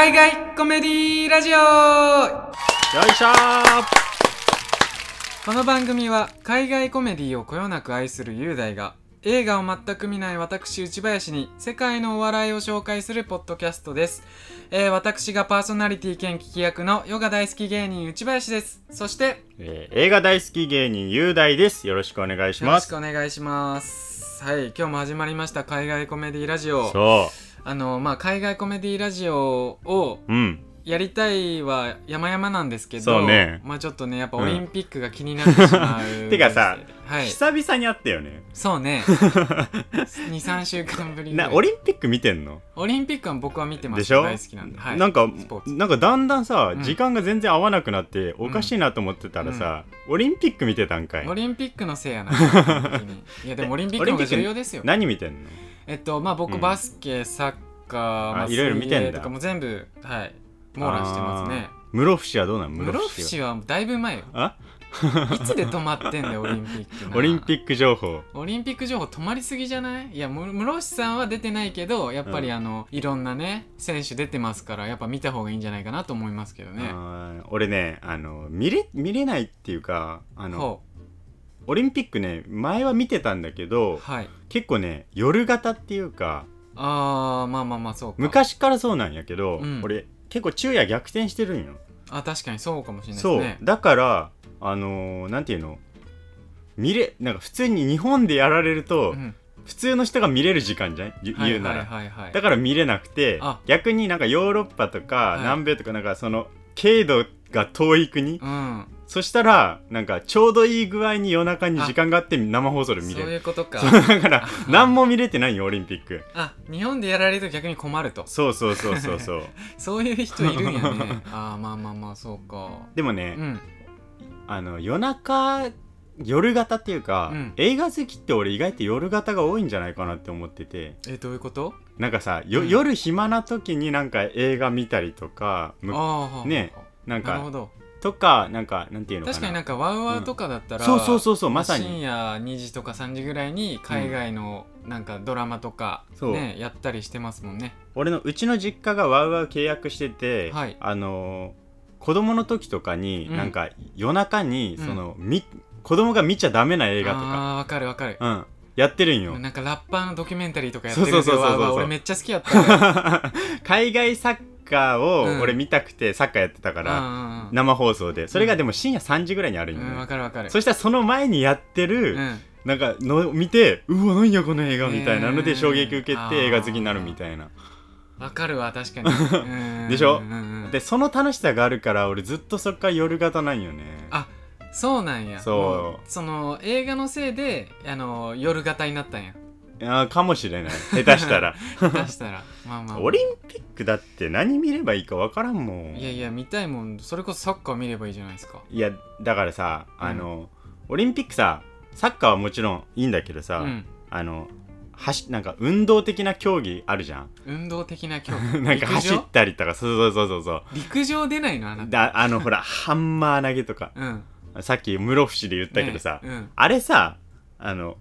海外コメディラジオ。よいしょ。ーこの番組は海外コメディをこよなく愛する雄大が映画を全く見ない私内林に世界のお笑いを紹介するポッドキャストです、えー私がパーソナリティ兼聞き役のヨガ大好き芸人内林です。そしてえー映画大好き芸人雄大です。よろしくお願いしよろしますくお願いします。はい今日も始まりました海外コメディラジオ。そあのまあ海外コメディラジオをううん。やりたいは山々なんですけどそうね。まあちょっとねやっぱオリンピックが気になってしまう、てかさはい。久々に会ったよね。そうね。23週間ぶりぐらないオリンピック見てんの？オリンピックは僕は見てます。でしょ？大好きなんで、はい、なんかスポーツ。なんかだんだんさ、うん。時間が全然合わなくなっておかしいなと思ってたらさ、オリンピック見てたんかい。オリンピックのせいやな。いやでもオリンピックの方が重要ですよ。何見てんの？えっとまあ僕、うん。バスケサッカー、まあ、いろいろ見てんだ。水泳とかも全部はい網羅してますね。あー。室伏はどうなん？室は。伏はだいぶ前よ。あ？いつで止まってんだよオリンピックなオリンピック情報。オリンピック情報止まりすぎじゃない？いやむ室伏さんは出てないけどやっぱりうん。あの、いろんなね選手出てますからやっぱ見た方がいいんじゃないかなと思いますけどね。あー俺ねあの見れ見れないっていうかあのほオリンピックね前は見てたんだけうどはい。結構ね夜型っていうかあーまあまあまあそうか。昔からそうなんやけど、うん。俺結構昼夜逆転してるんよ。あ確かにそうかもしれないですそう。ねだからあのーなんていうの？見れなんか普通に日本でやられると、うん。普通の人が見れる時間じゃん？言はい言うなら、だから見れなくてあ。逆になんかヨーロッパとかはい。南米とかなんかその経度が遠い国、うんそしたらなんかちょうどいい具合に夜中に時間があって生放送で見そうれるいうことか。そうだから何も見れてないよオリンピック。あ日本でやられると逆に困ると。そうそうそうそうそう。そういう人いるんやね。あーまあまあまあそうか。でもね、うん。あの夜中夜型っていうか、うん。映画好きって俺意外と夜型が多いんじゃないかなって思ってて。えどういうこと？なんかさ、ようん。夜暇な時になんか映画見たりとかねなんかとかなんかなんていうのかな。確かになんかワウワウとかだったら、そうそうそうそうまさ深に夜2時とか3時ぐらいに海外のなんかドラマとかそう。ねやったりしてますもんね。俺のうちの実家がワウワウ契約してて、はい。あのー子供の時とかに、うん。なんか夜中にうん。その、み子供が見ちゃダメな映画とか、ああわかるわかる。うん、やってるんよ。なんかラッパーのドキュメンタリーとかやってるそうそうそうそうそう。わわ俺めっちゃ好きやったわ 海外サッカーうん。を俺見たくてサッカーやってたから、ら生放送で。それがでも深夜3時ぐらいにあるんよね、うんわかるわかる。そしたらその前にやってる、うん。なんかの見てうわ何やこの映画みたいなのでうん衝撃受けて映画好きになるみたいな。わかるわ確かに。う んでしょでその楽しさがあるから俺ずっとそっから夜型なんよね。あそうなんや。そう。もその映画のせいであの夜型になったんやあーかもしれない。下手したら。出したら。まあまあ。オリンピックだって何見ればいいか分からんもん。いやいや見たいもん。それこそサッカー見ればいいじゃないですか。いやだからさうん。あの、オリンピックさサッカーはもちろんいいんだけどさ、うん。あの走なんか運動的な競技あるじゃん。運動的な競技。なんか走ったりとかそうそうそうそう陸上？出ないの？あなた。だあのほらハンマー投げとか。うん。さっき室伏で言ったけどさ、ねうん。あれさあの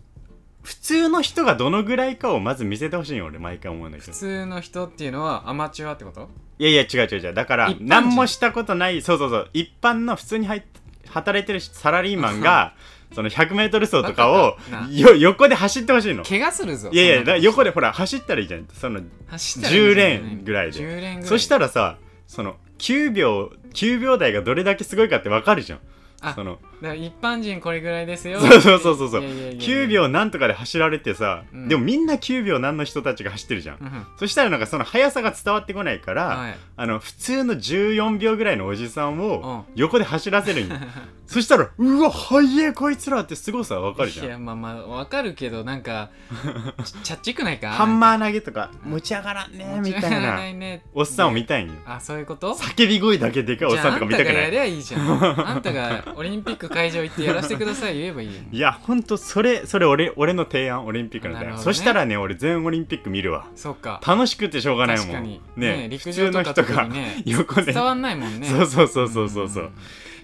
普通の人がどのぐらいかをまず見せてほしいよ俺毎回思うんだけ普ど通の人っていうのはアマチュアってこと？いやいや違う違う違う。だから何もしたことないそうそうそう。一般の普通に入っ働いてるサラリーマンが その 100m 走とかをよ横で走ってほしいの。怪我するぞいやいや横でほら走ったらいいじゃん。その走ったらいいじゃん10レーンぐらいで。10レーンぐらい。そしたらさその9秒9秒台がどれだけすごいかってわかるじゃん。あそのだから一般人これぐらいですよ。そうそうそうそうそう。いやいやいやいや。9秒なんとかで走られてさ、うん。でもみんな9秒何の人たちが走ってるじゃん、うんそしたらなんかその速さが伝わってこないから、はい。あの普通の14秒ぐらいのおじさんをうん。横で走らせるんよ。そしたらうわ速えこいつらってすごさわかるじゃん。いやまあまあわかるけどなんか ちちゃっちくないか？ハンマー投げとか持ち上がらんねみたいな。ねおっさんを見たいんよ。あそういうこと？叫び声だけでかいおっさんとか見たくない。たがやりゃいいじゃん。あんたがオリンピック会場行ってやらせてください言えばいいよいやほんとそれそれ俺俺の提案オリンピックの提案、ねそしたらね俺全オリンピック見るわそうか楽しくてしょうがないもん確かにねね陸上とかの人が特にね横で伝わんないもんねそうそうそうそうそうそうん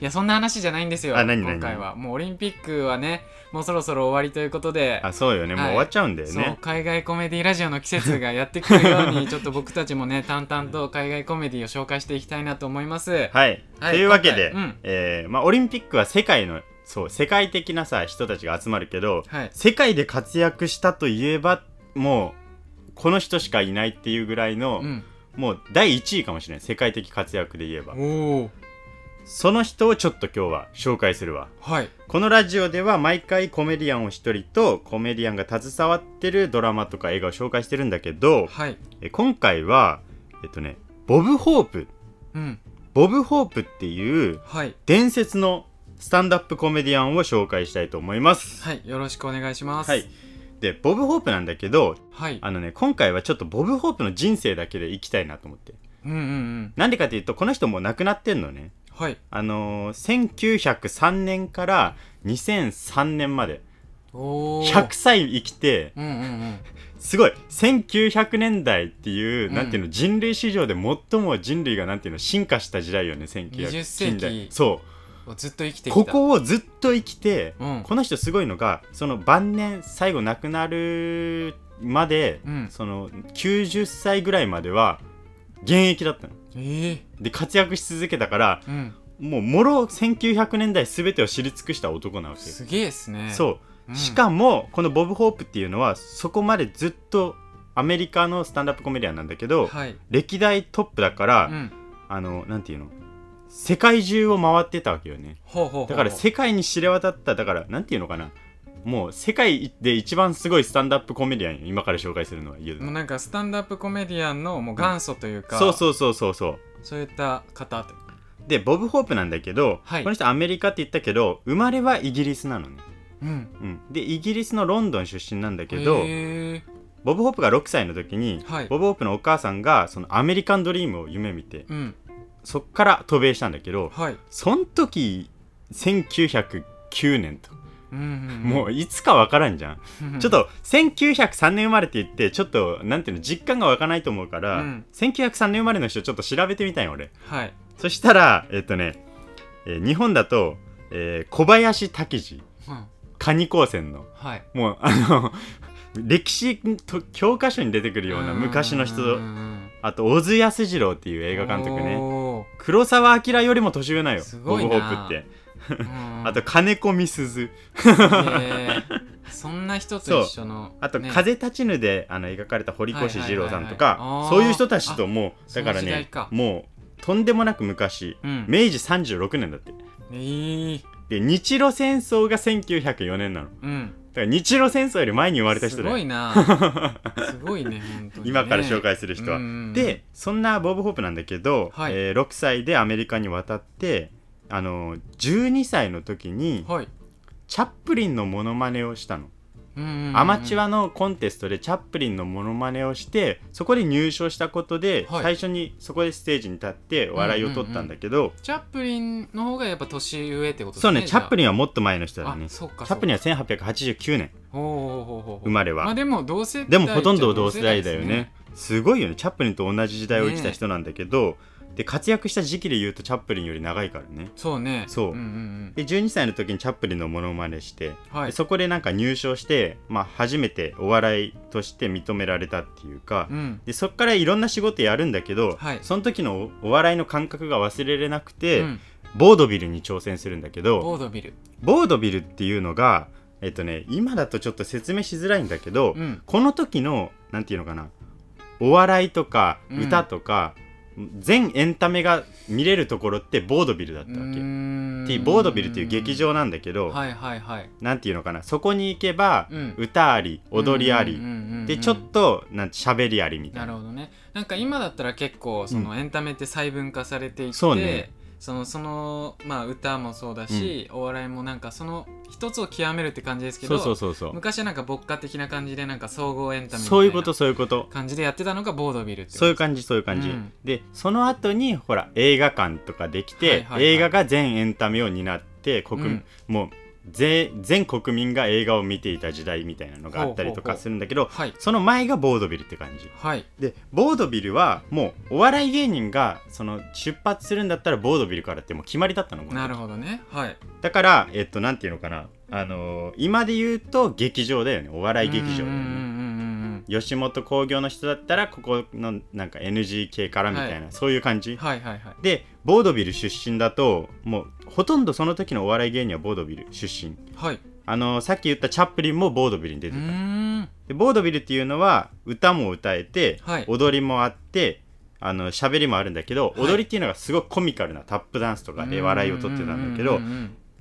いいやそんな話じゃないんですよあ何何？今回は。もうオリンピックはねもうそろそろ終わりということで。あそうよね。もうはい終わっちゃうんだよそうね、海外コメディラジオの季節がやってくるように ちょっと僕たちもね淡々と海外コメディを紹介していきたいなと思います。はい、はいというわけで、うん。えーまあ、オリンピックは世界のそう世界的なさ人たちが集まるけどはい。世界で活躍したといえばもうこの人しかいないっていうぐらいの、うん。もう第1位かもしれない。世界的活躍で言えばその人をちょっと今日は紹介するわ。はい。このラジオでは毎回コメディアンを一人とコメディアンが携わってるドラマとか映画を紹介してるんだけどはい。え今回はえっとねボブ・ホープ。うん。ボブ・ホープっていうはい。伝説のスタンダップコメディアンを紹介したいと思います。はい。よろしくお願いします。はい。でボブ・ホープなんだけどはい。あのね今回はちょっとボブ・ホープの人生だけでいきたいなと思って。うんうんうん。なんでかっていうとこの人もう亡くなってんのねはい。あのー、1903年から2003年まで。おお100歳生きてうんうんうん。すごい。1900年代っていう、うん。なんていうの人類史上で最も人類がなんていうの進化した時代よね1900 20世紀。そずっと生きてここをずっと生きて、うん。この人すごいのがその晩年最後亡くなるまで、うん。その90歳ぐらいまでは現役だったのええで活躍し続けたからうん。もうもろ1900年代全てを知り尽くした男なわけよ。すげえっすね。そう。うん。しかもこのボブ・ホープっていうのはそこまでずっとアメリカのスタンダップコメディアンなんだけど、はい。歴代トップだから、うん。あのなんていうの？世界中を回ってたわけよね。ほうほう。だから世界に知れ渡っただからなんていうのかな？もう世界で一番すごいスタンダップコメディアンよ今から紹介するのは言うの。もうなんかスタンダップコメディアンのもう元祖というか、そうそうそうそうそう。そういった方と。でボブ・ホープなんだけど、はい。この人アメリカって言ったけど生まれはイギリスなのね、うん。うん、でイギリスのロンドン出身なんだけど、ボブ・ホープが6歳の時に、はい。ボブ・ホープのお母さんがそのアメリカンドリームを夢見てうん。そっから渡米したんだけどはい。そん時1909年と、うんうんもういつかわからんじゃん、うん。ちょっと1903年生まれって言ってちょっとなんていうの実感がわかないと思うから、うん。1903年生まれの人ちょっと調べてみたいよ俺。はい。そしたらえっとね、えー日本だと、えー小林滝次うん。蟹高専の。はい。もうあの 歴史と教科書に出てくるような昔の人。あと小津安二郎っていう映画監督ね。お黒澤明よりも年上なよ。すボブ・ごいな。ホープって、あと金子みすずそんな人と一緒のあと、ね。風立ちぬであの描かれた堀越二郎さんとかそういう人たちともあだからねもうとんでもなく昔うん。明治36年だって。えー。で日露戦争が1904年なの。だうん。から日露戦争より前に生まれた人だよ。すごいな。すごいね本当にね。今から紹介する人は、でそんなボブ・ホープなんだけど、はい。えー6歳でアメリカに渡ってあの12歳の時にはい。チャップリンのモノマネをしたの、うんうんうんアマチュアのコンテストでチャップリンのモノマネをしてそこで入賞したことで、はい。最初にそこでステージに立って笑いを取ったんだけど、チャップリンの方がやっぱ年上ってことですねそうねチャップリリンはもっと前の人だね。チャップリンンは1889年。生まれは、まあでも同世代でもほとんど同世代だよですね。すごいよね。チャップリンと同じ時代を生きた人なんだけど、で活躍した時期で言うとチャップリンより長いからね。そうね。そう。んんで12歳の時にチャップリンのモノマネして、うんはい。でそこでなんか入賞して、まあ、初めてお笑いとして認められたっていうか、うん。でそこからいろんな仕事やるんだけど、はい。その時のおお笑いの感覚が忘れれなくて、うん。ボードビルに挑戦するんだけどボードビル。ボードビルっていうのがえっとね今だとちょっと説明しづらいんだけど、うん。この時のなんていうのかなお笑いとかうん。歌とか、全エンタメが見れるところってボードビルだったわけ。ボードビルっていう劇場なんだけど、はいはいはい。なんていうのかな。そこに行けば、うん。歌あり踊りあり、でちょっとなんて喋りありみたな。ないるほどね。なんか今だったら結構そのエンタメって細分化されていて、そうねそのそのまあ歌もそうだし、お笑いもなんかその一つを極めるって感じですけどそうそうそうそう。昔はなんか牧歌的な感じでなんか総合エンタメみたそういうこといなそういうこと。感じでやってたのがボードビルってそういう感じそういう感じ、うん。でその後にほら映画館とかできて、はいはいはい。映画が全エンタメを担って国、うん。もうぜ全国民が映画を見ていた時代みたいなのがあったりとかするんだけどはい。その前がボードビルって感じ。はい。でボードビルはもうお笑い芸人がその出発するんだったらボードビルからってもう決まりだったのなるほどね。はい。だからえっとなんていうのかな。あのー今で言うと劇場だよね。お笑い劇場だよね吉本興業の人だったらここのなんか NG 系からみたいな、そういう感じ。はいはいはい。でボードビル出身だともうほとんどその時のお笑い芸人はボードビル出身。はい。あのさっき言ったチャップリンもボードビルに出うてたでボードビルっていうのは歌も歌えて、はい。踊りもあってあの喋りもあるんだけど、い。踊りっていうのがすごくコミカルなタップダンスとかで笑いを取ってたんだけど、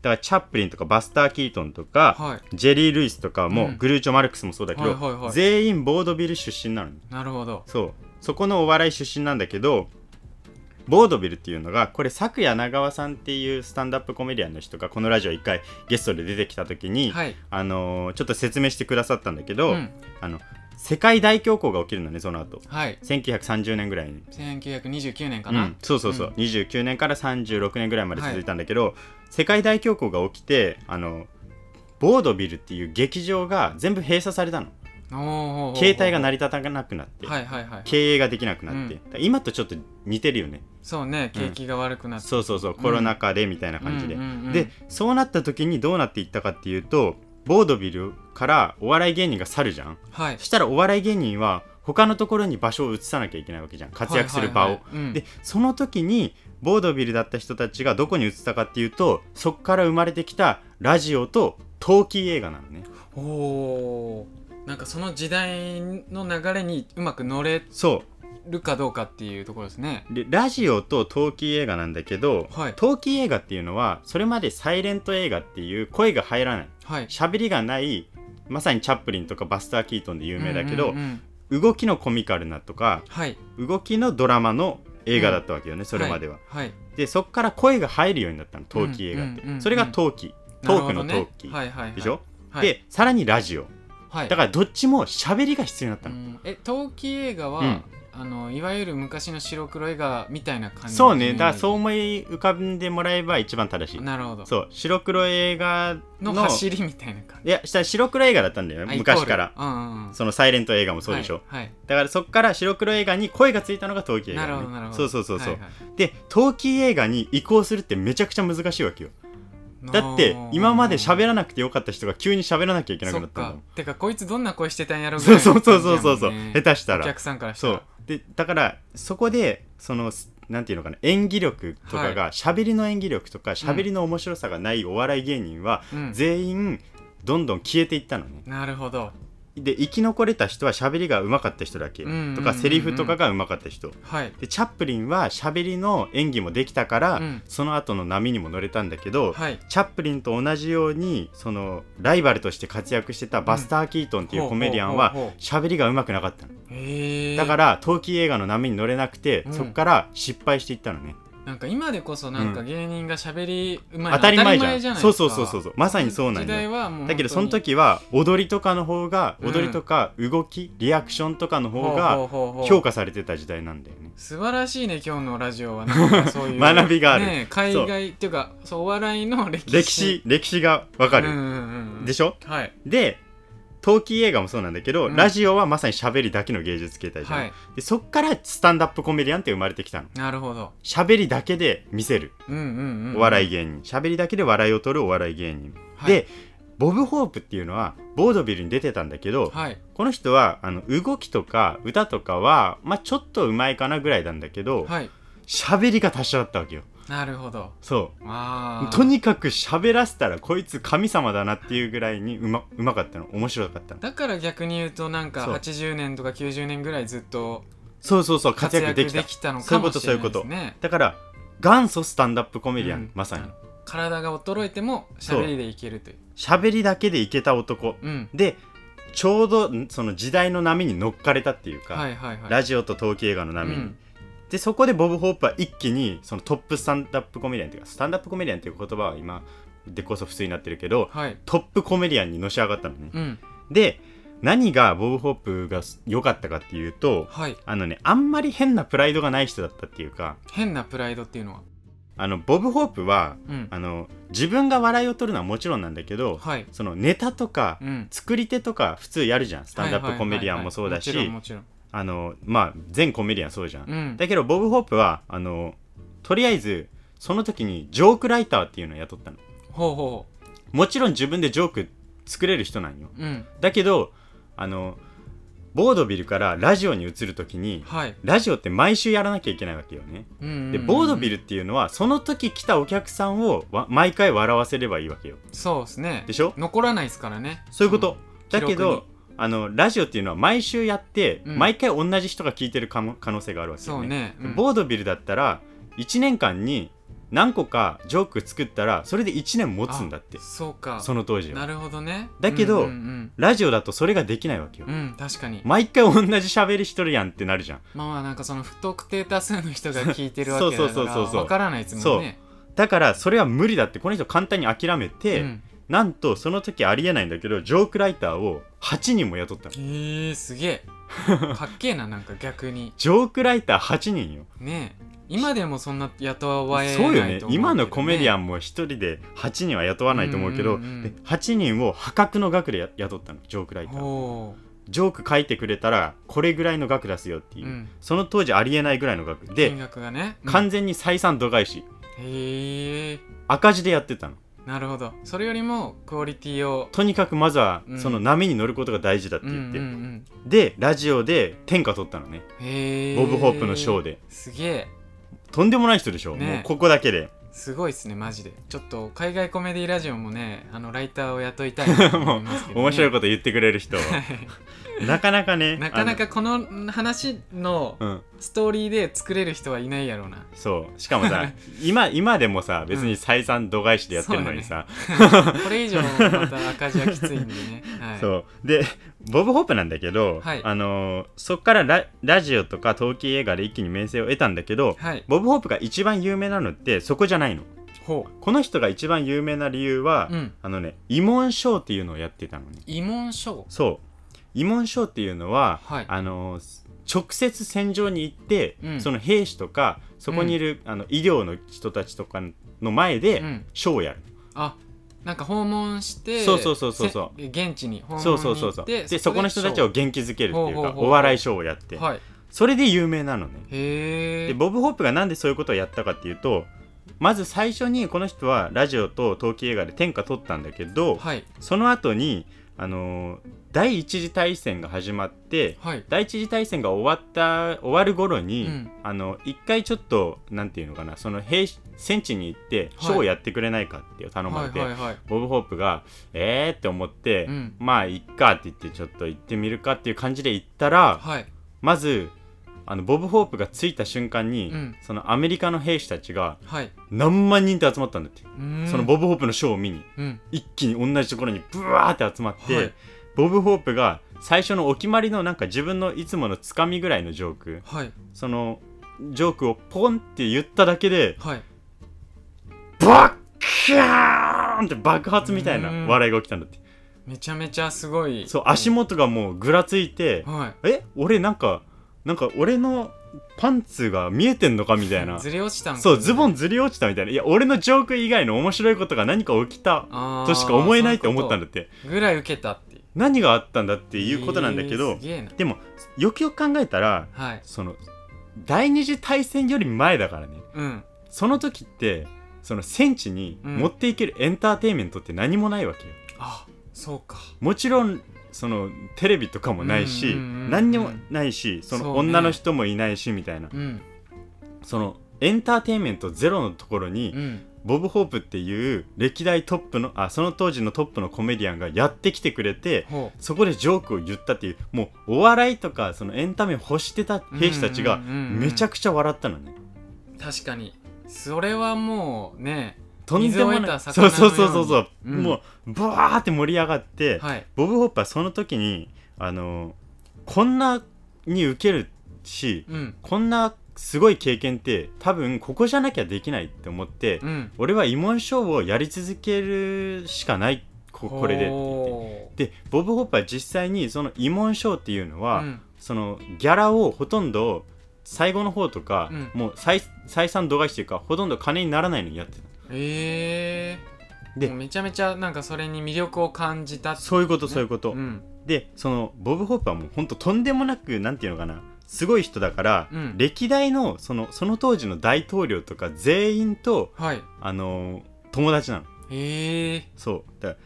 だからチャップリンとかバスター・キートンとか、はい。ジェリー・ルイスとかも、うん。グルーチョ・マルクスもそうだけど、はいはいはい。全員ボードビル出身なの。ねなるほど。そう。そこのお笑い出身なんだけどボードビルっていうのがこれ昨夜長川さんっていうスタンダップコメディアンの人がこのラジオ一回ゲストで出てきた時に、はい。あのーちょっと説明してくださったんだけど、うん。あの世界大恐慌が起きるのねその後。はい。1930年ぐらいに、1929年かな。うん、そうそうそう、うん。29年から36年ぐらいまで続いたんだけど、世界大恐慌が起きてあのボードビルっていう劇場が全部閉鎖されたの。携帯が成り立たなくなって、はいはいはい経営ができなくなって、うん。今とちょっと似てるよね。そうね景気が悪くなって。そうそうそうコロナ禍でみたいな感じで、うんうんうんでそうなった時にどうなっていったかっていうとボードビルからお笑い芸人が去るじゃん。はい。そしたらお笑い芸人は他のところに場所を移さなきゃいけないわけじゃん。活躍する場を、はいはいはい。うん。でその時にボードビルだった人たちがどこに移ったかっていうとそこから生まれてきたラジオとトーキー映画なのね。おなんかその時代の流れにうまく乗れそるかどうかっていうところですね。う。でラジオとトーキー映画なんだけど、はい。トーキー映画っていうのはそれまでサイレント映画っていう声が入らない。はい。喋りがないまさにチャップリンとかバスター・キートンで有名だけど、動きのコミカルなとかはい。動きのドラマの映画だったわけよね、それまでは、はいでそっから声が入るようになったのトーキー映画って、うんうんうんうん。それがトーキートークのトーキー、はいはいはい。でしょ、はい。でさらにラジオ。はい。だからどっちも喋りが必要になったの、うん。え陶器映画は、うんあのいわゆる昔の白黒映画みたいな感じそうね。だからそう思い浮かんでもらえば一番正しい。なるほど。そう。白黒映画のの走りみたいな感じ。いやした白黒映画だったんだよあね昔から。うんうんうん。そのサイレント映画もそうでしょ、はい、はい。だからそっから白黒映画に声がついたのが陶器映画、ね、なるほどなるほど。そうそうそうそう、はいはい。で陶器映画に移行するってめちゃくちゃ難しいわけよ。だって今まで喋らなくてよかった人が急に喋らなきゃいけなくなったんだもん。かてかこいつどんな声してたんやろうらいのそうそうそうそうそう、下手したらお客さんからしたら。そうでだからそこでそのなんていうのかな演技力とかが喋、りの演技力とか喋りの面白さがないお笑い芸人は、うん。全員どんどん消えていったのね。なるほどで生き残れた人は喋りが上手かった人だけ、とかセリフとかが上手かった人。はい。でチャップリンは喋りの演技もできたから、うん。その後の波にも乗れたんだけど、はい。チャップリンと同じようにそのライバルとして活躍してたバスター・キートンっていうコメディアンは喋りが上手くなかったの。だから陶器映画の波に乗れなくて、うん。そこから失敗していったのねなんか今でこそなんかうん。芸人が喋りうまいの当たり前じゃないそうそうそうそうそう。まさにそうなん時代だよはもうだけどその時は踊りとかの方がうん。踊りとか動き、リアクションとかの方が評価されてた時代なんだよね。素晴らしいね今日のラジオは。そういう学びがある。ね、海外っていうかそうお笑いの歴史。歴史歴史がわかる、うんうんうんうん。でしょ？はい。で陶器映画もそうなんだけど、うんラジオはまさに喋りだけの芸術形態じゃん、はいでそっからスタンダップコメディアンって生まれてきたのなるほど喋りだけで見せるうんうんうんお笑い芸人喋りだけで笑いを取るお笑い芸人、はいでボブ・ホープっていうのはボードビルに出てたんだけど、はいこの人はあの動きとか歌とかは、まあ、ちょっとうまいかなぐらいなんだけどはい喋、りが達者だったわけよなるほど。そう。とにかく喋らせたらこいつ神様だなっていうぐらいにうまうまかったの。面白かったの。だから逆に言うとなんかそう。80年とか90年ぐらいずっとそうそうそう活活躍躍できた。できたのかもしれないですそういうことねだから元祖スタンダップコメディアン、うん。まさに。体が衰えても喋りでいけるという。喋りだけでいけた男。うん。でちょうどんその時代の波に乗っかれたっていうか、はいはいはい。ラジオと陶器映画の波に、うんでそこでボブ・ホープは一気にそのトップスタンダップコメディアンっていうかスタンダップコメディアンっていう言葉は今でこそ普通になってるけどはい。トップコメディアンにのし上がったのね、うん。で何がボブ・ホープが良かったかっていうとはい。あのねあんまり変なプライドがない人だったっていうか変なプライドっていうのは？あのボブ・ホープはうん。あの自分が笑いを取るのはもちろんなんだけどはい。そのネタとかうん。作り手とか普通やるじゃん。スタンダップコメディアンもそうだしあのまあ全コメディアンそうじゃん。うん。だけどボブ・ホープはあのとりあえずその時にジョークライターっていうのを雇ったの。ほうほもちろん自分でジョーク作れる人なんよ。ううん。だけどあのボードビルからラジオに移る時にはい。ラジオって毎週やらなきゃいけないわけよね。うんうんうんでボードビルっていうのはその時来たお客さんをわ毎回笑わせればいいわけよ。そうですね。でしょ？残らないですからね。そういうこと。だけどあのラジオっていうのは毎週やって、うん。毎回同じ人が聞いてるかも可能性があるわけよそうね。ねうん。ボードビルだったら1年間に何個かジョーク作ったらそれで1年持つんだって。あそうか。その当時は。なるほどね。だけどうんうんラジオだとそれができないわけよ。うん、うん確かに。毎回同じ喋りしとるやんってなるじゃん。まあまあなんかその不特定多数の人が聞いてるわけだか そうそうそうそうそう。らわからないですもんね。だからそれは無理だって。この人簡単に諦めて、うんなんとその時ありえないんだけどジョークライターを8人も雇ったの。えー、すげえ。かっけえななんか逆に。ジョークライター8人よ。ねえ。今でもそんな雇われないとそう思うけど、ね、よね。今のコメディアンンも1人で8人は雇わないと思うけど、うんうんうん。で8人を破格の額でや雇ったのジョークライター。ほジョーク書いてくれたらこれぐらいの額出すよっていう、う、うん、その当時ありえないぐらいの額金で、額がね、うん。完全に採算度外視へえ。赤字でやってたのなるほど。それよりもクオリティをとにかくまずはうん。その波に乗ることが大事だってうんうん言って、うん。でラジオで天下取ったのね。ボブ・ホープのショーで。すげえ。とんでもない人でしょ、ね。もうここだけで。すごいっすねマジで。ちょっと海外コメディラジオもねあのライターを雇いたいなと思いますけど、ね、面白いこと言ってくれる人 なかなかねなかなかこの話のストーリーで作れる人はいないやろうな。そう。しかもさ 今今でもさ別に採算度外視でやってるのに。さ、これ以上また赤字はきついんでね、はい、そう。でボブ・ホープなんだけど、はい。あのーそっからララジオとか陶器映画で一気に名声を得たんだけどはい。ボブ・ホープが一番有名なのってそこじゃないの。ほこの人が一番有名な理由は、ううん。あのね慰問ショーっていうのをやってたのね。慰問書そう慰問ショーっていうのは、はい。あのー直接戦場に行って、うん。その兵士とかそこにいる、あの医療の人たちとかの前で、うん。ショーをやる。あなんか訪問してそうそうそうそうそう。せ現地に訪問にそうそうそうそう。ででそこの人たちを元気づけるっていうかお笑いショーをやって、はい。それで有名なのね。でボブ・ホープがなんでそういうことをやったかっていうとまず最初にこの人はラジオと陶器映画で天下取ったんだけどはい。その後にあのー第一次大戦が始まってはい。第一次大戦が終わった終わる頃に、うん。あの一回ちょっとなんていうのかなその兵士戦地に行ってショーをやってくれないかって頼まれて、ボブ・ホープがえーって思って、うん。まあいっかって言ってちょっと行ってみるかっていう感じで行ったら、はい。まずあのボブ・ホープが着いた瞬間に、うん。そのアメリカの兵士たちがはい。何万人って集まったんだって、そのボブ・ホープのショーを見に。うん。一気に同じところにブワーって集まって、はいボブ・ホープが最初のお決まりのなんか自分のいつものつかみぐらいのジョーク。はい。そのジョークをポンって言っただけではい。バッキャーンって爆発みたいな笑いが起きたんだって。めちゃめちゃすごい。そう足元がもうぐらついてはい。え俺なんかなんか俺のパンツが見えてんのかみたいな。ずれ落ちたんかそうズボンンずり落ちたみたいな。いや俺のジョーク以外の面白いことが何か起きたとしか思えないって思ったんだって。ぐらい受けたって何があったんだっていうことなんだけど、えーでもよくよく考えたらはい。その第二次大戦より前だからね。うん。その時ってその戦地にうん。持っていけるエンターテインメントって何もないわけよ、あそうか。もちろんそのテレビとかもないし、うんうんうんうん。何にもないしそのそうね。女の人もいないしみたいな。うん。そのエンターテインメントゼロのところに、うんボブ・ホープっていう歴代トップのあその当時のトップのコメディアンがやってきてくれてほそこでジョークを言ったっていうもうお笑いとかそのエンタメを欲してた兵士たちがめちゃくちゃ笑ったのね。う確かに。それはもうねとんでもない。そうそうそうそうそう、うん。もうブワーって盛り上がって、はい。ボブ・ホップはその時にあのこんなに受けるしうん。こんなすごい経験って多分ここじゃなきゃできないって思って、うん。俺は慰問ショーをやり続けるしかないここれでって言って。ほでボブ・ホップは実際にその慰問ショーっていうのは、ううん。そのギャラをほとんど最後の方とか、うん。もう採採算度外視というかほとんど金にならないのにやってたえー、でめちゃめちゃなんかそれに魅力を感じたってそういうことそういうこと、うん。でそのボブ・ホープはもうほんととんでもなくなんていうのかなすごい人だから、うん。歴代のそのその当時の大統領とか全員とはい。あのー友達なの。へえ。そう。だ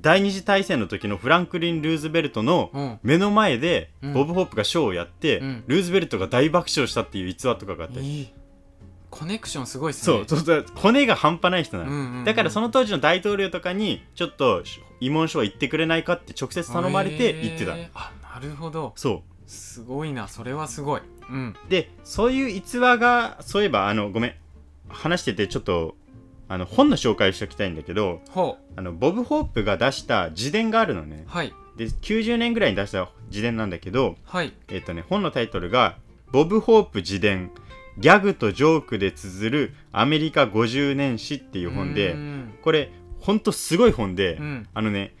第二次大戦の時のフランクリン・ルーズベルトのうん。目の前でうん。ボブ・ホープがショーをやって、うん。ルーズベルトが大爆笑したっていう逸話とかがあったり、いいコネクションすごいっすね。そう。そう。が半端ない人なの、うんうんうん。だからその当時の大統領とかにちょっと慰問書を言ってくれないかって直接頼まれて言ってた、へーあなるほど。そすごいなそれはすごい。うん。うでそういう逸話がそういえばあのごめん。話しててちょっとあの本の紹介をしておきたいんだけどほあのボブ・ホープが出した自伝があるのね。うはい。で90年ぐらいに出した自伝なんだけどはい。えっ、とね本のタイトルが「ボブ・ホープ自伝ギャグとジョークで綴るアメリカ50年史」っていう本でうん。これほんとすごい本で、うん。あのね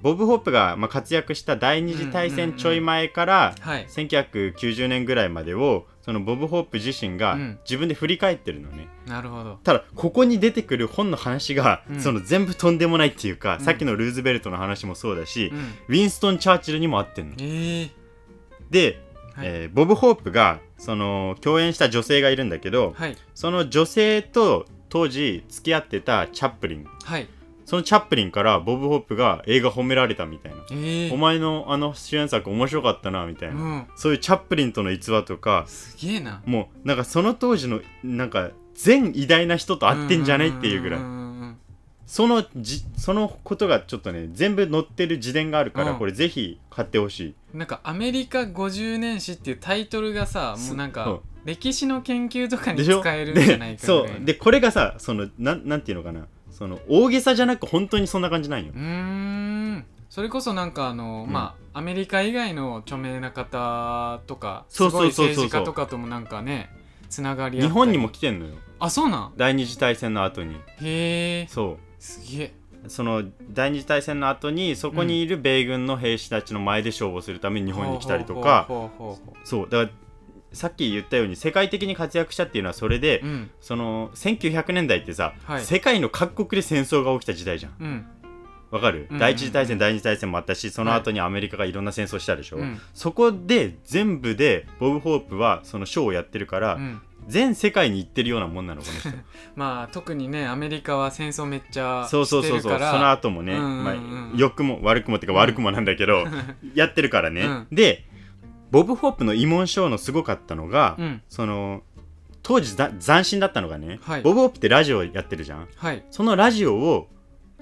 ボブ・ホープが、まあ、活躍した第二次大戦ちょい前から、はい。1990年ぐらいまでをそのボブ・ホープ自身がうん。自分で振り返ってるのね、なるほど。ただここに出てくる本の話が、うん。その全部とんでもないっていうか、うん。さっきのルーズベルトの話もそうだし、うん。ウィンストン・チャーチルにも合ってんの。えー。で、はい。えーボブ・ホープがその共演した女性がいるんだけどはい。その女性と当時付き合ってたチャップリン。はいそのチャップリンからボブ・ホープが映画褒められたみたいな、えー。お前のあの主演作面白かったなみたいな、うん。そういうチャップリンとの逸話とかすげえな。もうなんかその当時のなんか全偉大な人と会ってんじゃないっていうぐらい。そのじそのことがちょっとね全部載ってる自伝があるから、うん。これぜひ買ってほしい。なんかアメリカ50年史っていうタイトルがさもうなんか歴史の研究とかに使えるんじゃないかぐらい。うでこれがさそのなんなんていうのかなその大げさじゃなく本当にそんな感じなんよ。うーん。それこそなんかあの、うん。まあアメリカ以外の著名な方とかすそうごいそうそうそう。そう政治家とかともなんかねつながり日本にも来てんのよ。あそうなん？第二次大戦の後に。へえ。そすげえ。うその第二次大戦の後にそこにいる米軍の兵士たちの前で勝負するために日本に来たりとか。ほうほうほうほそう。だからさっき言ったように世界的に活躍したっていうのはそれで、ううん。その1900年代ってさ、はい。世界の各国で戦争が起きた時代じゃん。うん。わかる、うん。第一次大戦第二次大戦もあったしその後にアメリカがいろんな戦争したでしょ、うん。そこで全部でボブ・ホープはそのショーをやってるから、うん。全世界に行ってるようなもんなのこの人。まあ特にねアメリカは戦争めっちゃそうそうそうそう。その後もね、うんうんうん。まあ、良くも悪くもっていうか悪くもなんだけど、やってるからね、うん。でボブ・ホープの慰問ショーのすごかったのが、うん。その当時ざ斬新だったのがね、はい。ボブ・ホープってラジオやってるじゃん。はい。そのラジオを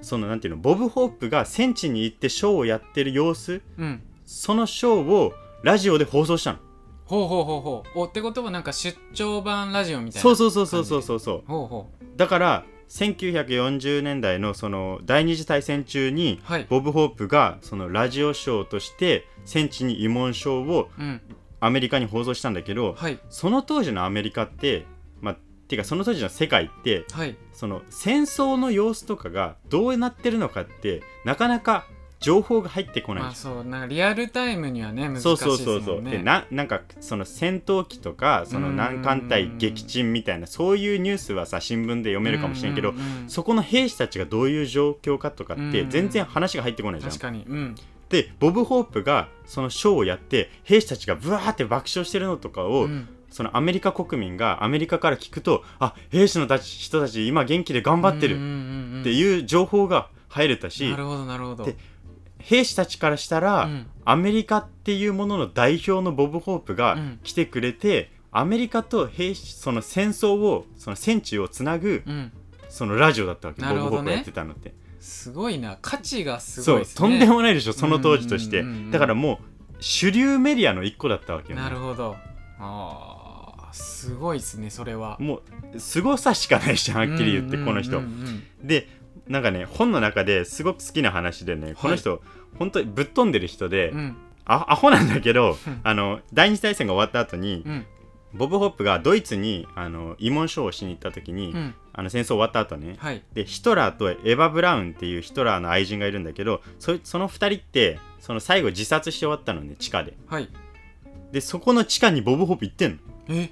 そのなんていうのボブ・ホープが戦地に行ってショーをやってる様子うん。そのショーをラジオで放送したの。ほうほうほうほう。おってことはなんか出張版ラジオみたいな。そうそうそうそうそうそう。そうほうほだから1940年代のその第二次大戦中にうはい。ボブ・ホープがそのラジオショーとして戦地に慰問ショーをうん。アメリカに放送したんだけどはい。その当時のアメリカってまあていうかその当時の世界ってはい。その戦争の様子とかがどうなってるのかってなかなか情報が入ってこないまあそうなんかリアルタイムにはね難しいそうですもんね。そうそうそうでななんかその戦闘機とかその南艦隊撃沈みたいなそういうニュースはさ新聞で読めるかもしれんけどそこの兵士たちがどういう状況かとかってうん全然話が入ってこないじゃん。確かに。うん。でボブ・ホープがそのショーをやって兵士たちがブワーって爆笑してるのとかを、うん。そのアメリカ国民がアメリカから聞くとあ兵士のたち人たち今元気で頑張ってるってういう情報が入れたし、んなるほどなるほど。で兵士たちからしたら、うん。アメリカっていうものの代表のボブ・ホープがうん。来てくれて、アメリカと兵士その戦争をその戦地をつなぐうん。そのラジオだったわけ、ね。ボブ・ホープがやってたのって。すごいな。価値がすそうごいですね。とんでもないでしょその当時として、うんうんうんうん。だからもう主流メディアの一個だったわけよ、ね、なるほど。あーすごいですねそれは。もう凄さしかないじゃんはっきり言ってこの人、うんうんでなんかね本の中ですごく好きな話でねこの人、本当にぶっ飛んでる人で、うん。アホなんだけどうん。あの第二次大戦が終わった後に、うん。ボブ・ホップがドイツにあの慰問書をしに行った時に、うん。あの戦争終わった後ねはい。でヒトラーとエヴァ・ブラウンっていうヒトラーの愛人がいるんだけどそその2人ってその最後自殺して終わったのね地下で。はい。でそこの地下にボブ・ホープ行ってんの。え？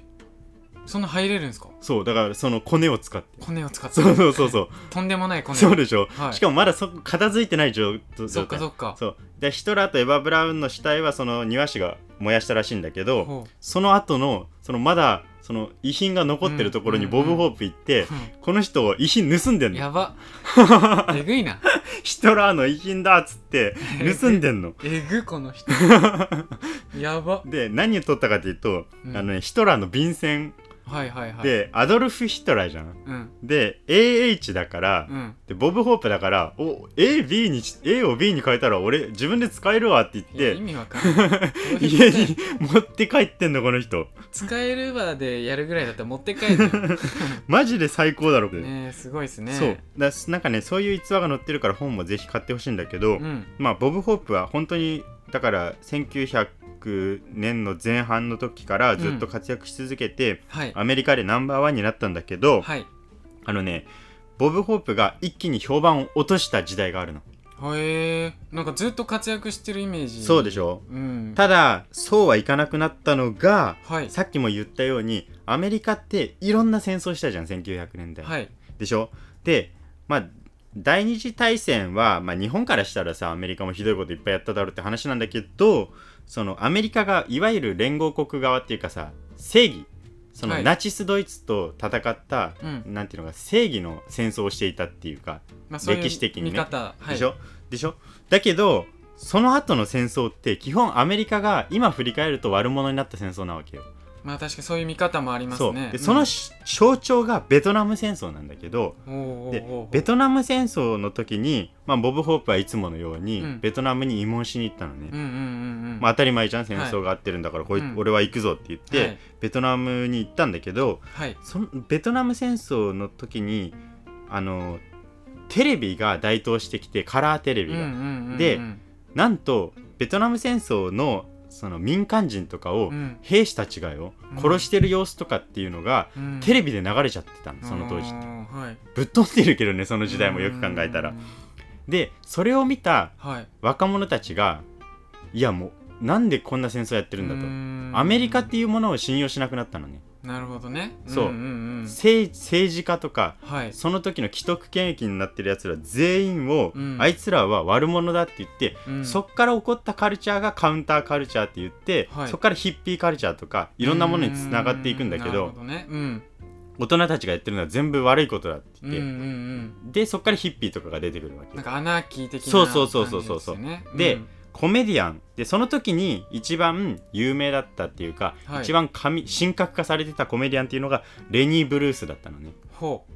そんな入れるんですか？そうだからそのコネを使って。コネを使って。そうそうそうそう。とんでもないコネそうでしょ、はい。しかもまだそ片付いてない状状そっか態そっか。そう。でヒトラーとエヴァ・ブラウンの死体はその庭師が燃やしたらしいんだけどほその後のそのまだその遺品が残ってるところにうんうんうんボブ・ホープ行って、うこの人遺品盗んでんの。やば。えぐいな。ヒトラーの遺品だっつって盗んでんの。えぐこの人。やば。で何を取ったかっていうと、うん。あのねヒトラーの便箋はいはいはい。で、アドルフ・ヒトラーじゃん。うん。で AH だから、うん。でボブ・ホープだからお AB に A を B に変えたら俺自分で使えるわって言って。意味わかんない。家に持って帰ってんのこの人。使えるバーでやるぐらいだったら持って帰るの マジで最高だろ、ねえすごいですね。そう。だなんかねそういう逸話が載ってるから本もぜひ買ってほしいんだけど、うん。まあボブ・ホープは本当にだから1900年の前半の時からずっと活躍し続けて、はい。アメリカでナンバーワンになったんだけど、はい。あのねボブ・ホープが一気に評判を落とした時代があるの、へえなんかずっと活躍してるイメージ。そうでしょ？うん。ただそうはいかなくなったのがはい。さっきも言ったようにアメリカっていろんな戦争したじゃん1900年代、はい。でしょ？でまあ第二次大戦は、まあ、日本からしたらさアメリカもひどいこといっぱいやっただろうって話なんだけどそのアメリカがいわゆる連合国側っていうかさ正義。そのはい。ナチスドイツと戦った、うん。なんていうのか正義の戦争をしていたっていうか、まあ歴史的にね。はい。でしょ？でしょ？だけどその後の戦争って基本アメリカが今振り返ると悪者になった戦争なわけよ。まあ確かにそういう見方もありますね。でそのし象徴がベトナム戦争なんだけど、でベトナム戦争の時に、まあ、ボブ・ホープはいつものように、うん。ベトナムに慰問しに行ったのね、まあ、当たり前じゃん戦争があってるんだから、こいうん俺は行くぞって言って、はい。ベトナムに行ったんだけどはい。そのベトナム戦争の時にあのテレビが台頭してきてカラーテレビが、でなんとベトナム戦争のその民間人とかをうん。兵士たちがよ、うん。殺してる様子とかっていうのが、うん。テレビで流れちゃってたのその当時あーはい。ぶっ飛んでるけどねその時代もよく考えたら。うんでそれを見たはい。若者たちがいやもうなんでこんな戦争やってるんだと。うん。アメリカっていうものを信用しなくなったのね、なるほどね。そう。んんうん。政政治家とかはい。その時の既得権益になってるやつら全員を、うん。あいつらは悪者だって言って、うん。そっから起こったカルチャーがカウンターカルチャーって言って、はい。そっからヒッピーカルチャーとかいろんなものにつながっていくんだけどね。うん。大人たちがやってるのは全部悪いことだってうんうん言って、うん。でそっからヒッピーとかが出てくるわけ。なんかアナーキー的なそうそうそうそうそう。そうでコメディアン。でその時に一番有名だったっていうか、はい。一番神神格化されてたコメディアンっていうのがレニー・ブルースだったのね。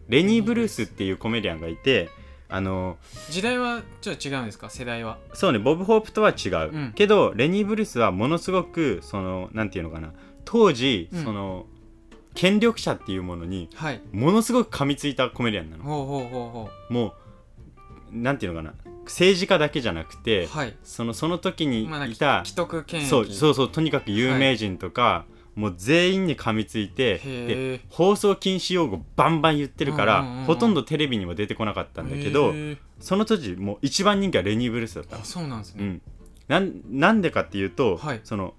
レニー・ブルースっていうコメディアンがいてあの時代はちょっと違うんですか？世代は。そうねボブ・ホープとは違う、うん。けどレニー・ブルースはものすごくそのなんていうのかな。当時、うん。その権力者っていうものにはい。ものすごく噛みついたコメディアンなの。ほうほうほうほもうなんていうのかな政治家だけじゃなくてうはい。そのその時にいた、既得権益。そうそうそうとにかく有名人とか、もう全員に噛みついてでへ放送禁止用語バンバン言ってるから、うんうんほとんどテレビにも出てこなかったえんだけど、その当時もう一番人気はレニー・ブルースだったあそうなんですね。うん、なんなんでかっていうと、はい。その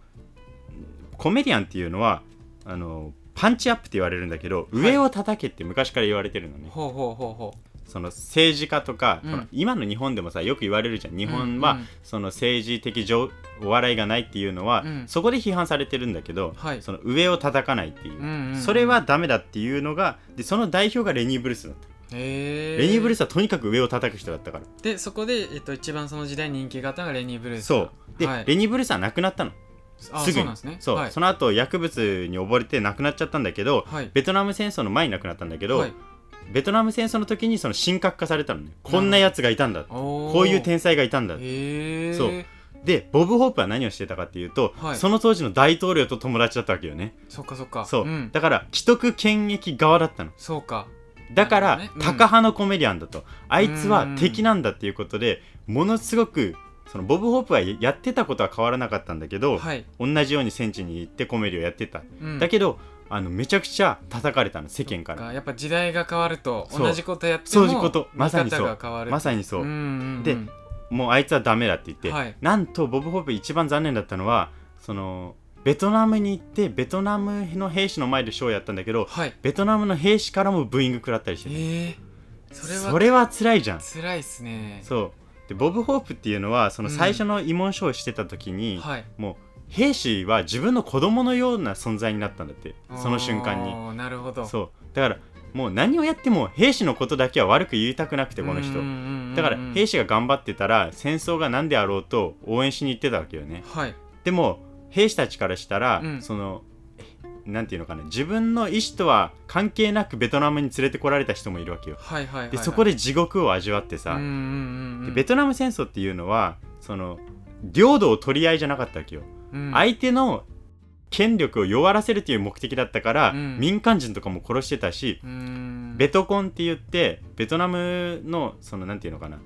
コメディアンっていうのはあのパンチアップって言われるんだけど、い上を叩けって昔から言われてるのね。ほうほうほうほその政治家とか、うん。今の日本でもさよく言われるじゃん。日本は、うん。うんその政治的上お笑いがないっていうのは、うん。そこで批判されてるんだけど、はい。その上を叩かないっていう、う、うんうんうん。それはダメだっていうのがでその代表がレニー・ブルースだった、レニー・ブルースはとにかく上を叩く人だったから。でそこで、えっと、一番その時代人気があったのがレニー・ブルースそう。で、はい、レニー・ブルースは亡くなったの。あすぐに。そうなんですね。そう、はい。その後薬物に溺れて亡くなっちゃったんだけど、はい。ベトナム戦争の前に亡くなったんだけど、はいベトナム戦争の時にその神格化されたのね。こんなやつがいたんだこういう天才がいたんだそう。でボブ・ホープは何をしてたかっていうと、はい。その当時の大統領と友達だったわけよね。そっかそっか。そう、ん、だから既得権益側だったの。そうか。だから、ね。うん。タカ派のコメディアンだと。あいつは敵なんだっていうことでものすごくそのボブ・ホープはやってたことは変わらなかったんだけど、はい、同じように戦地に行ってコメディをやってた、うん、だけどあのめちゃくちゃ叩かれたの世間から。かやっぱ時代が変わると同じことやってもそういうこと。まさにそう。まさにそう、んうんうん。でもうあいつはダメだって言って、はい。なんとボブ・ホープ一番残念だったのはそのベトナムに行ってベトナムの兵士の前でショーをやったんだけどはい。ベトナムの兵士からもブーイング食らったりしててえ。ー、それはそれは辛いじゃん。辛いっすね。そう。でボブ・ホープっていうのはその最初の慰問書をしてた時に、はい。もう兵士は自分の子供のような存在になったんだってその瞬間に。なるほど。そう。だからもう何をやっても兵士のことだけは悪く言いたくなくてこの人。だから兵士士が頑張ってたら戦争が何であろうと応援しに行ってたわけよね。はい。でも兵士たちからしたら、うん。そのなんていうのかな自分の意思とは関係なくベトナムに連れてこられた人もいるわけよ。はいはいはいでそこでで地獄を味わってさ、ベトナム戦争っていうのはその領土を取り合いじゃなかったわけよ、うん相手の権力を弱らせるっていう目的だったから、うん。民間人とかも殺してたし、うん。ベトコンって言ってベトナムのそのなんていうのかな。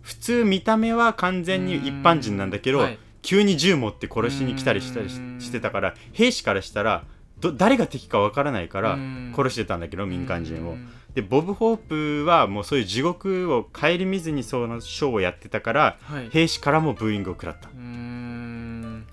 普通見た目は完全に一般人なんだけど、はい。急に銃持って殺しに来たりしたりしてたから兵士からしたらど誰が敵かわからないからうん。殺してたんだけど民間人を。うん。でボブ・ホープはもうそういう地獄を顧みずにそのショーをやってたからはい。兵士からもブーイングを食らった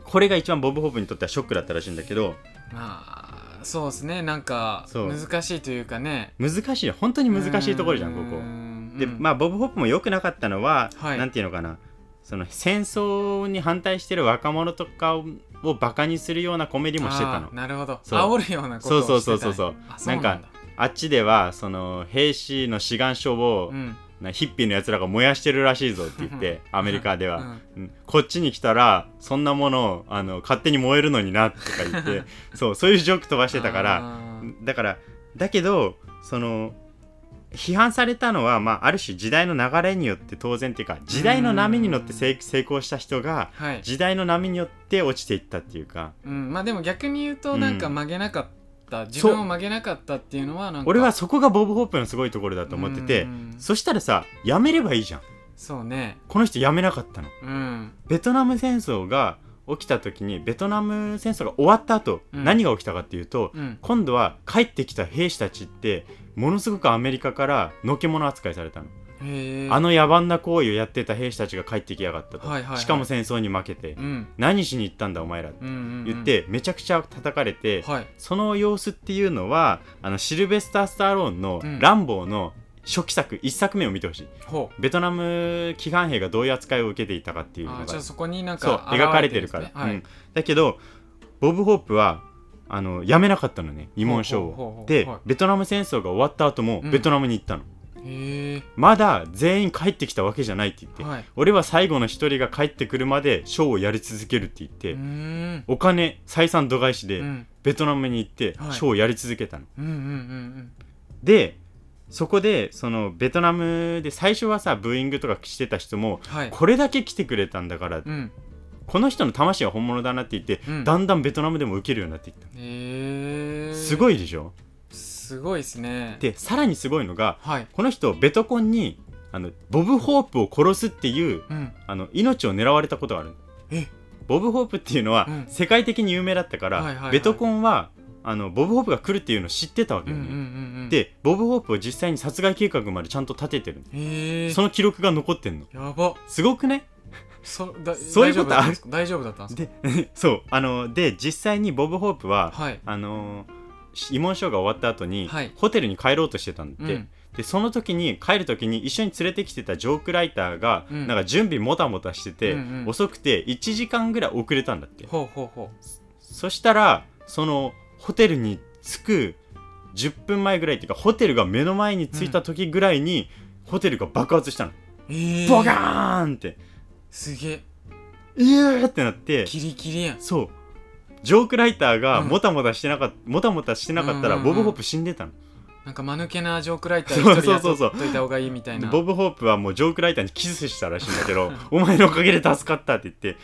これが一番ボブ・ホープにとってはショックだったらしいんだけどまあそうですね。なんか難しいというかね。難しい本当に難しいところじゃんここ。でまあボブ・ホープも良くなかったのは、はい。なんていうのかな。その戦争に反対してる若者とかををバカにするようなコメディもしてたの。なるほど。そう。煽るようなことをしてた。そうそうそうそうあそうなんだ。なんあっちではその兵士の志願書を、うんなヒッピーのやつらが燃やしてるらしいぞって言ってアメリカでは、うん。うん。こっちに来たらそんなものをあの勝手に燃えるのになとか言って そうそういうジョーク飛ばしてたからだからだけどその批判されたのは、まあ、ある種時代の流れによって当然っていうか時代の波に乗って成成功した人がはい。時代の波によって落ちていったっていうか。うん。まあでも逆に言うとなんかうん。曲げなかった自分を曲げなかったっていうのはなんか俺はそこがボブ・ホープのすごいところだと思っててうん。そしたらさやめればいいじゃん。そうね。この人やめなかったの。うん。ベトナム戦争が起きた時にベトナム戦争が終わった後、うん。何が起きたかっていうとうん。今度は帰ってきた兵士たちってものすごくアメリカからのけ者扱いされたの、あの野蛮な行為をやってた兵士たちが帰ってきやがったと、はいはいはい。しかも戦争に負けて、うん。何しに行ったんだお前らってうんうんうん。言って、めちゃくちゃ叩かれて、はい。その様子っていうのはあのシルベスター・スタローンのうん「ランボー」の初期作1作目を見てほしい。ほベトナム規範兵がどういう扱いを受けていたかっていううのがそこになんか描かれてるから、現んですねうん。だけどボブ・ホープはあのやめなかったのね慰問書を。で、はい。ベトナム戦争が終わった後もうん。ベトナムに行ったの、はいへえまだ全員帰ってきたわけじゃないって言って、はい。俺は最後の一人が帰ってくるまでショーをやり続けるって言って、お金採算度外視でうん。ベトナムに行ってはい。ショーをやり続けたの、でそこでそのベトナムで最初はさブーイングとかしてた人もうんはい。これだけ来てくれたんだから、うん。この人の魂は本物だなって言って、うん。だんだんベトナムでも受けるようになっていった、へえすごいでしょ？すごいですね。でさらにすごいのがはい。この人ベトコンにあのボブ・ホープを殺すっていううん。あの命を狙われたことがあるえ？ボブ・ホープっていうのはうん。世界的に有名だったから、はいはいはい。ベトコンはあのボブ・ホープが来るっていうのを知ってたわけよね、うんうんうんうんでボブ・ホープを実際に殺害計画までちゃんと立ててるその記録が残ってんの。やば。すごくね？そだ そういうこと？ある大丈夫だったんですか？で そう。あので実際にボブ・ホープは、はい。あの慰問書が終わった後に、はい。ホテルに帰ろうとしてたんで、うん。でその時に帰る時に一緒に連れてきてたジョークライターが、うん。なんか準備もたもたしてて、うんうん。遅くて1時間ぐらい遅れたんだって。ほうほうほそしたらそのホテルに着く10分前ぐらいっていうかホテルが目の前に着いた時ぐらいに、ホテルが爆発したの、うええボガーンって。すげえ。イエーってなって。キリキリやん。そうジョークライターがうん。もたもたしてなかった、もたもたしてなかったらうんうんうん。ボブ・ホープ死んでたの、なんか間抜けなジョークライターそう一人そうそう。そう雇っといた方がいいみたいな。ボブ・ホープはもうジョークライターにキスしたらしいんだけど お前のおかげで助かったって言って。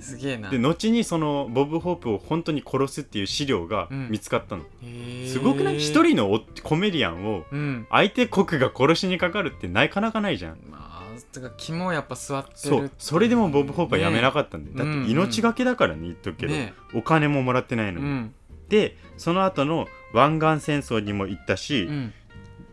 すげえな。で後にそのボブ・ホープを本当に殺すっていう資料がうん。見つかったの、へえ。すごくない？一人のおコメディアンをうん。相手国が殺しにかかるってなかなかないじゃん。まあてか肝やっぱ座ってるそう。それでもボブ・ホープはやめなかったんだよ、ねだって命がけだからね言っとくけど、ね。お金ももらってないのに、うん。でその後の湾岸戦争にも行ったし、うん。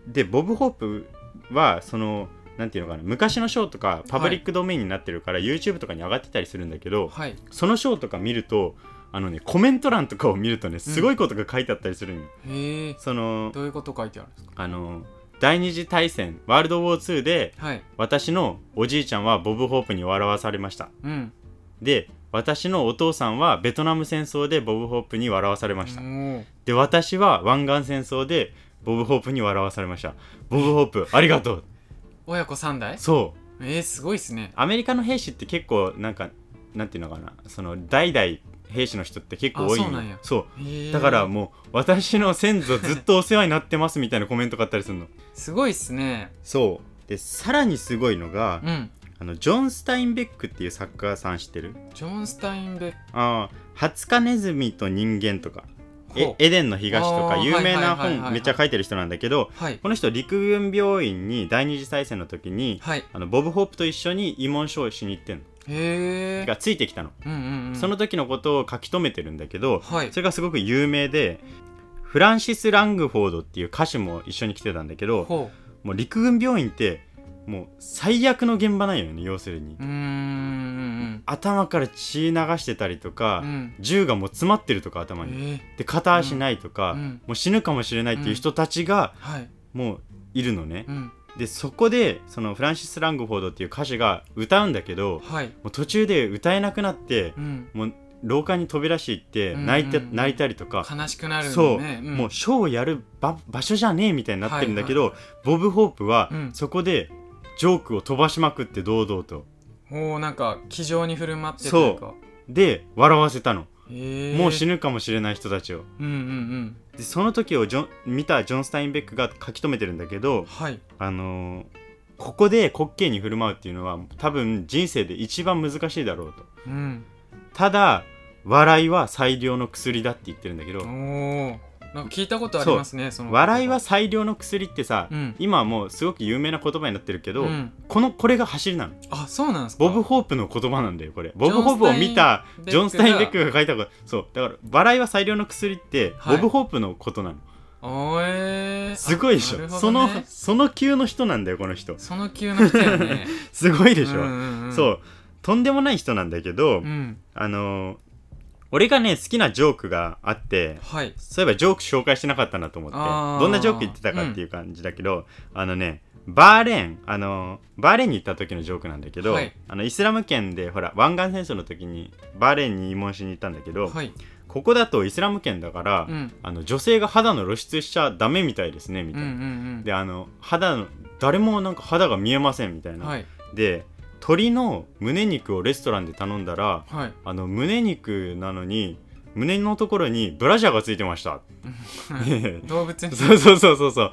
でボブ・ホープはそのなんていうのかな昔のショーとかパブリックドメインになってるから、YouTube とかに上がってたりするんだけどはい。そのショーとか見るとあのねコメント欄とかを見るとねすごいことが書いてあったりするんよ、へえそのどういうこと書いてあるんですか？あの第二次大戦ワールドウォー2ではい。私のおじいちゃんはボブ・ホープに笑わされました。うん。で私のお父さんはベトナム戦争でボブ・ホープに笑わされました。で私は湾岸戦争でボブ・ホープに笑わされました。ボブ・ホープありがとう。親子3代？そう。えー、すごいっすね。アメリカの兵士って結構なんかなんていうのかな。その代々兵士の人って結構多いんそうだからもう私の先祖ずっとお世話になってますみたいなコメントがあったりするの。すごいっすね。そう。でさらにすごいのが、うん。あのジョン・スタインベックっていう作家さん知ってる？ジョン・スタインベック。ああ「ハツカネズミと人間」とか「えエデンの東」とか有名な本めっちゃ書いてる人なんだけどはい。この人陸軍病院に第二次大戦の時にはい。あのボブ・ホープと一緒に慰問書をしに行ってんのへえがついてきたの、うんうんうん。その時のことを書き留めてるんだけどはい。それがすごく有名でフランシス・ラングフォードっていう歌手も一緒に来てたんだけどほもう陸軍病院ってもう最悪の現場なんよね要するに。ううーん。うん頭から血流してたりとか、うん。うん銃がもう詰まってるとか頭に、えで片足ないとか、うん。もう死ぬかもしれないっていう人たちがー、はい。もういるのね。う、んでそこでそのフランシス・ラングフォードっていう歌手が歌うんだけどはい。もう途中で歌えなくなってうん。もう廊下に飛び出していってうん。泣いて、うんうん泣いたりとか、悲しくなるそう、ねん。もうショーをやる場場所じゃねえみたいになってるんだけど、はいボブ・ホープはうん。そこでジョークを飛ばしまくって堂々と。おーなんか気丈に振る舞ってというか。で笑わせたの、もう死ぬかもしれない人たちを。うんうんうん。でその時をジョン見たジョン・スタインベックが書き留めてるんだけどはい。あのーここで滑稽に振る舞うっていうのは多分人生で一番難しいだろうと。うん。ただ笑いは最良の薬だって言ってるんだけどおーなんか聞いたことありますねその笑いは最良の薬ってさ、うん。今はもうすごく有名な言葉になってるけど、うん。このこれが走りなの。あそうなんですか？ボブ・ホープの言葉なんだよこれ。ボブ・ホープを見たジジョンスタインベッククが書いたこと。そう。だから笑いは最良の薬ってはい。ボブ・ホープのことなの、おーえー。すごいでしょ。あなるほそのその級の人なんだよこの人。その級の人やね。すごいでしょ、うんうんうん。そう。とんでもない人なんだけど、うん。あのー俺がね好きなジョークがあってはい。そういえばジョーク紹介してなかったなと思ってどんなジョーク言ってたかっていう感じだけど、あのねバーレーンあのバーレーンに行った時のジョークなんだけど、はい。あのイスラム圏でほら湾岸戦争の時にバーレーンに慰問しに行ったんだけど、はい。ここだとイスラム圏だから、うん。あの女性が肌の露出しちゃダメみたいですねみうんうたいな、ん。であの肌の誰もなんか肌が見えませんみたいな、で鶏の胸肉をレストランで頼んだらはい。あの胸肉なのに胸のところにブラジャーがついてました。動物に。そうそうそうそう。そう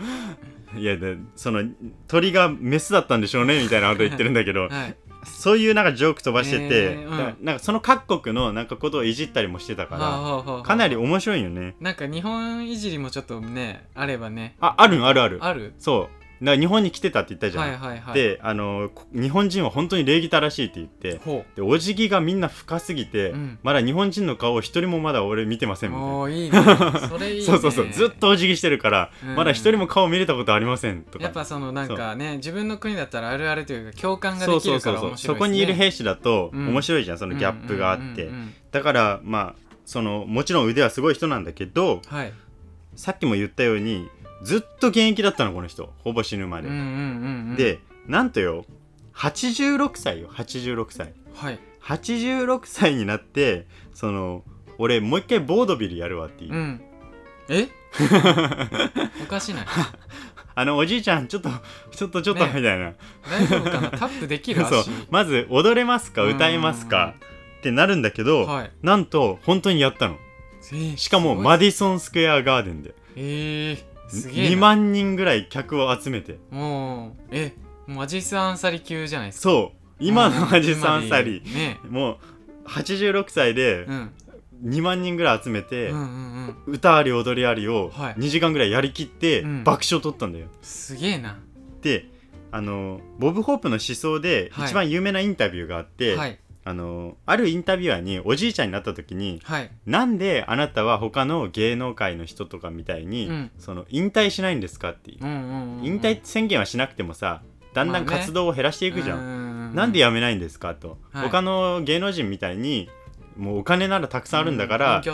いやでその鳥がメスだったんでしょうねみたいなこと言ってるんだけど はい。そういうなんかジョーク飛ばしてて、えーうん。なんかその各国のなんかことをいじったりもしてたからかなり面白いよね。なんか日本いじりもちょっとねあればね。ああるんあるある。ある？そうだから日本に来てたって言ったじゃん、はいはいはい。であのこ日本人は本当に礼儀正しいって言ってほでお辞儀がみんな深すぎて、うん。まだ日本人の顔を一人もまだ俺見てませんみたいな。ね。それいいね。そうそうそう。ずっとお辞儀してるから、うん。まだ一人も顔見れたことありませんとか。やっぱそのなんかね自分の国だったらあるあるというか共感がそうそうできるからそうそうそ面白いねこにいる兵士だとうん。面白いじゃん、そのギャップがあって、うんうんうんうん。だからまあそのもちろん腕はすごい人なんだけどはい。さっきも言ったようにずっと現役だったのこの人。ほぼ死ぬまで、うんうんうんうん。でなんとよ86歳よ86歳。はい。86歳になってその俺もう一回ボードビルやるわっていう、うん。え？おかしない。あのおじいちゃんちょっとちょっとちょっとね。みたいな、大丈夫かな？タップできる そう。足。まず踊れますか？うん。歌えますか？ってなるんだけど、はい。なんと本当にやったの。えーしかもマディソンスクエアガーデンで。えー、すげえ2な万人ぐらい客を集めて。もうえマジスアンサリ級じゃないですか。そう。今のマジサンサリ。ね。もう86歳でうん。2万人ぐらい集めて、うんうんうん。歌あり踊りありをはい。2時間ぐらいやりきってうん。爆笑取ったんだよ、すげえな。であのボブ・ホープの思想ではい。一番有名なインタビューがあって、はいあのあるインタビュアーにおじいちゃんになった時にはい。なんであなたは他の芸能界の人とかみたいに、うん。その引退しないんですかっていう。うんうんうん引退宣言はしなくてもさだんだんまあね。活動を減らしていくじゃん、んなんで辞めないんですかと、はい。他の芸能人みたいにもうお金ならたくさんあるんだから、そ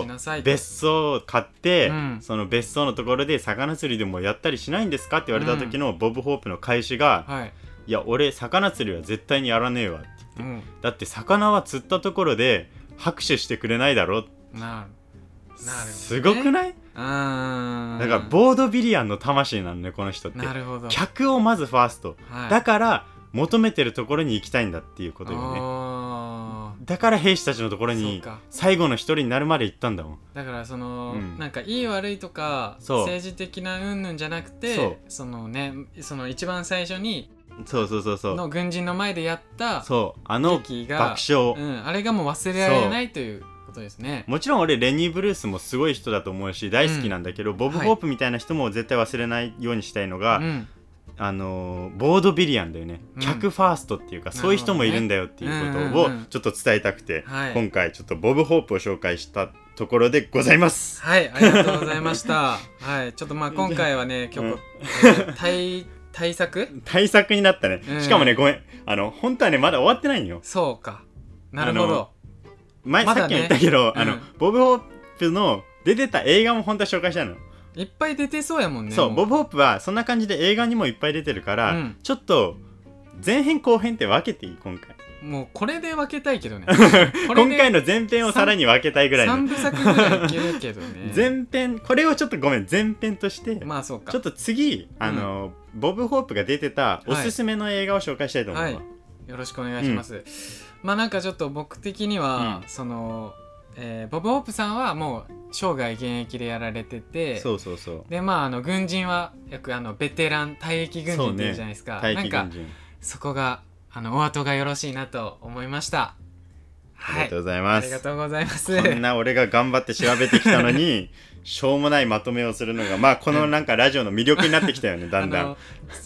うしなさいと別荘を買って、うん。その別荘のところで魚釣りでもやったりしないんですかって言われた時のボブ・ホープの返しが、はい、いや俺魚釣りは絶対にやらねえわってうん、だって魚は釣ったところで拍手してくれないだろ。なる。なるね。すごくない？あーだからボードビリアンの魂なのねこの人って。なるほど、客をまずファースト。はい、だから求めてるところに行きたいんだっていうことよね。あだから兵士たちのところに最後の一人になるまで行ったんだもん。ーだからその、うん。なんかいい悪いとか政治的な云々じゃなくてそのねその一番最初にそうそうそうそう。の軍人の前でやったそう。あの爆笑、うん、あれがもう忘れられないということですね。もちろん俺レニー・ブルースもすごい人だと思うし大好きなんだけど、ボブ・はい。ホープみたいな人も絶対忘れないようにしたいのが、うん。あのーボードビリアンだよね、うん。客ファーストっていうかそういう人もいるんだよっていうことをうんうんうん。ちょっと伝えたくて、はい。今回ちょっとボブ・ホープを紹介したところでございます。はいありがとうございました。はいちょっとまあ今回はね今日、うん。えー対対策？対策になったね、うん。しかもねごめん。あの本当はねまだ終わってないんよ。そうか。なるほど。前、ね。さっきも言ったけど、あのうんボブ・ホープの出てた映画も本当は紹介したの、いっぱい出てそうやもんねそうもボブ・ホープはそんな感じで映画にもいっぱい出てるから、うん。ちょっと前編後編って分けていい？今回もうこれで分けたいけどね。今回の前編をさらに分けたいぐらいの。3部作ぐらいいけるけどね。前編これをちょっとごめん前編として、まあそうか。ちょっと次あの、ボブ・ホープが出てたおすすめの映画を紹介したいと思うわ、はい。よろしくお願いします、まあなんかちょっと僕的には、うん。その、えーボブ・ホープさんはもう生涯現役でやられててそうそうそう。でまああの軍人はよくあのベテラン退役軍人っていうじゃないですか、大なんか気軍人。そこがあのお後がよろしいなと思いました。はい。ありがとうございあます、りがとうございます。こんな俺が頑張って調べてきたのに しょうもないまとめをするのがまあこのなんかラジオの魅力になってきたよねだんだん。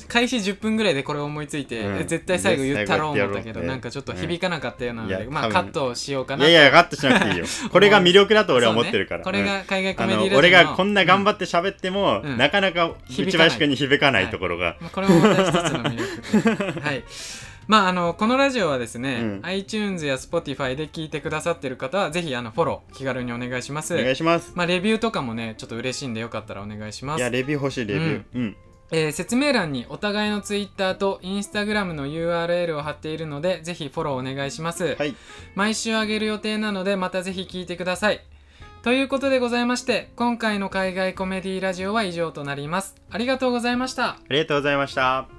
開始10分ぐらいでこれ思いついて、うん。え絶対最後言ったろう思ったけど、なんかちょっと響かなかったようなので、うん。いやまあカットしようかないやいやカットしなくていいよ。これが魅力だと俺は思ってるから、ね。これが海外コメディラジオの俺がこんな頑張って喋っても、うん。なかなか内林君に響かないところが、まあ、これもまた一つの魅力で。はいまああのこのラジオはですね、うん。iTunes や Spotify で聞いてくださってる方はぜひあのフォロー気軽にお願いします。お願いします。まあレビューとかもねちょっと嬉しいんでよかったらお願いします。いやレビュー欲しいレビュー。うん、えー説明欄にお互いの Twitter と Instagram の URL を貼っているのでぜひフォローお願いします、はい。毎週上げる予定なのでまたぜひ聞いてください。ということでございまして今回の海外コメディラジオは以上となります。ありがとうございました。ありがとうございました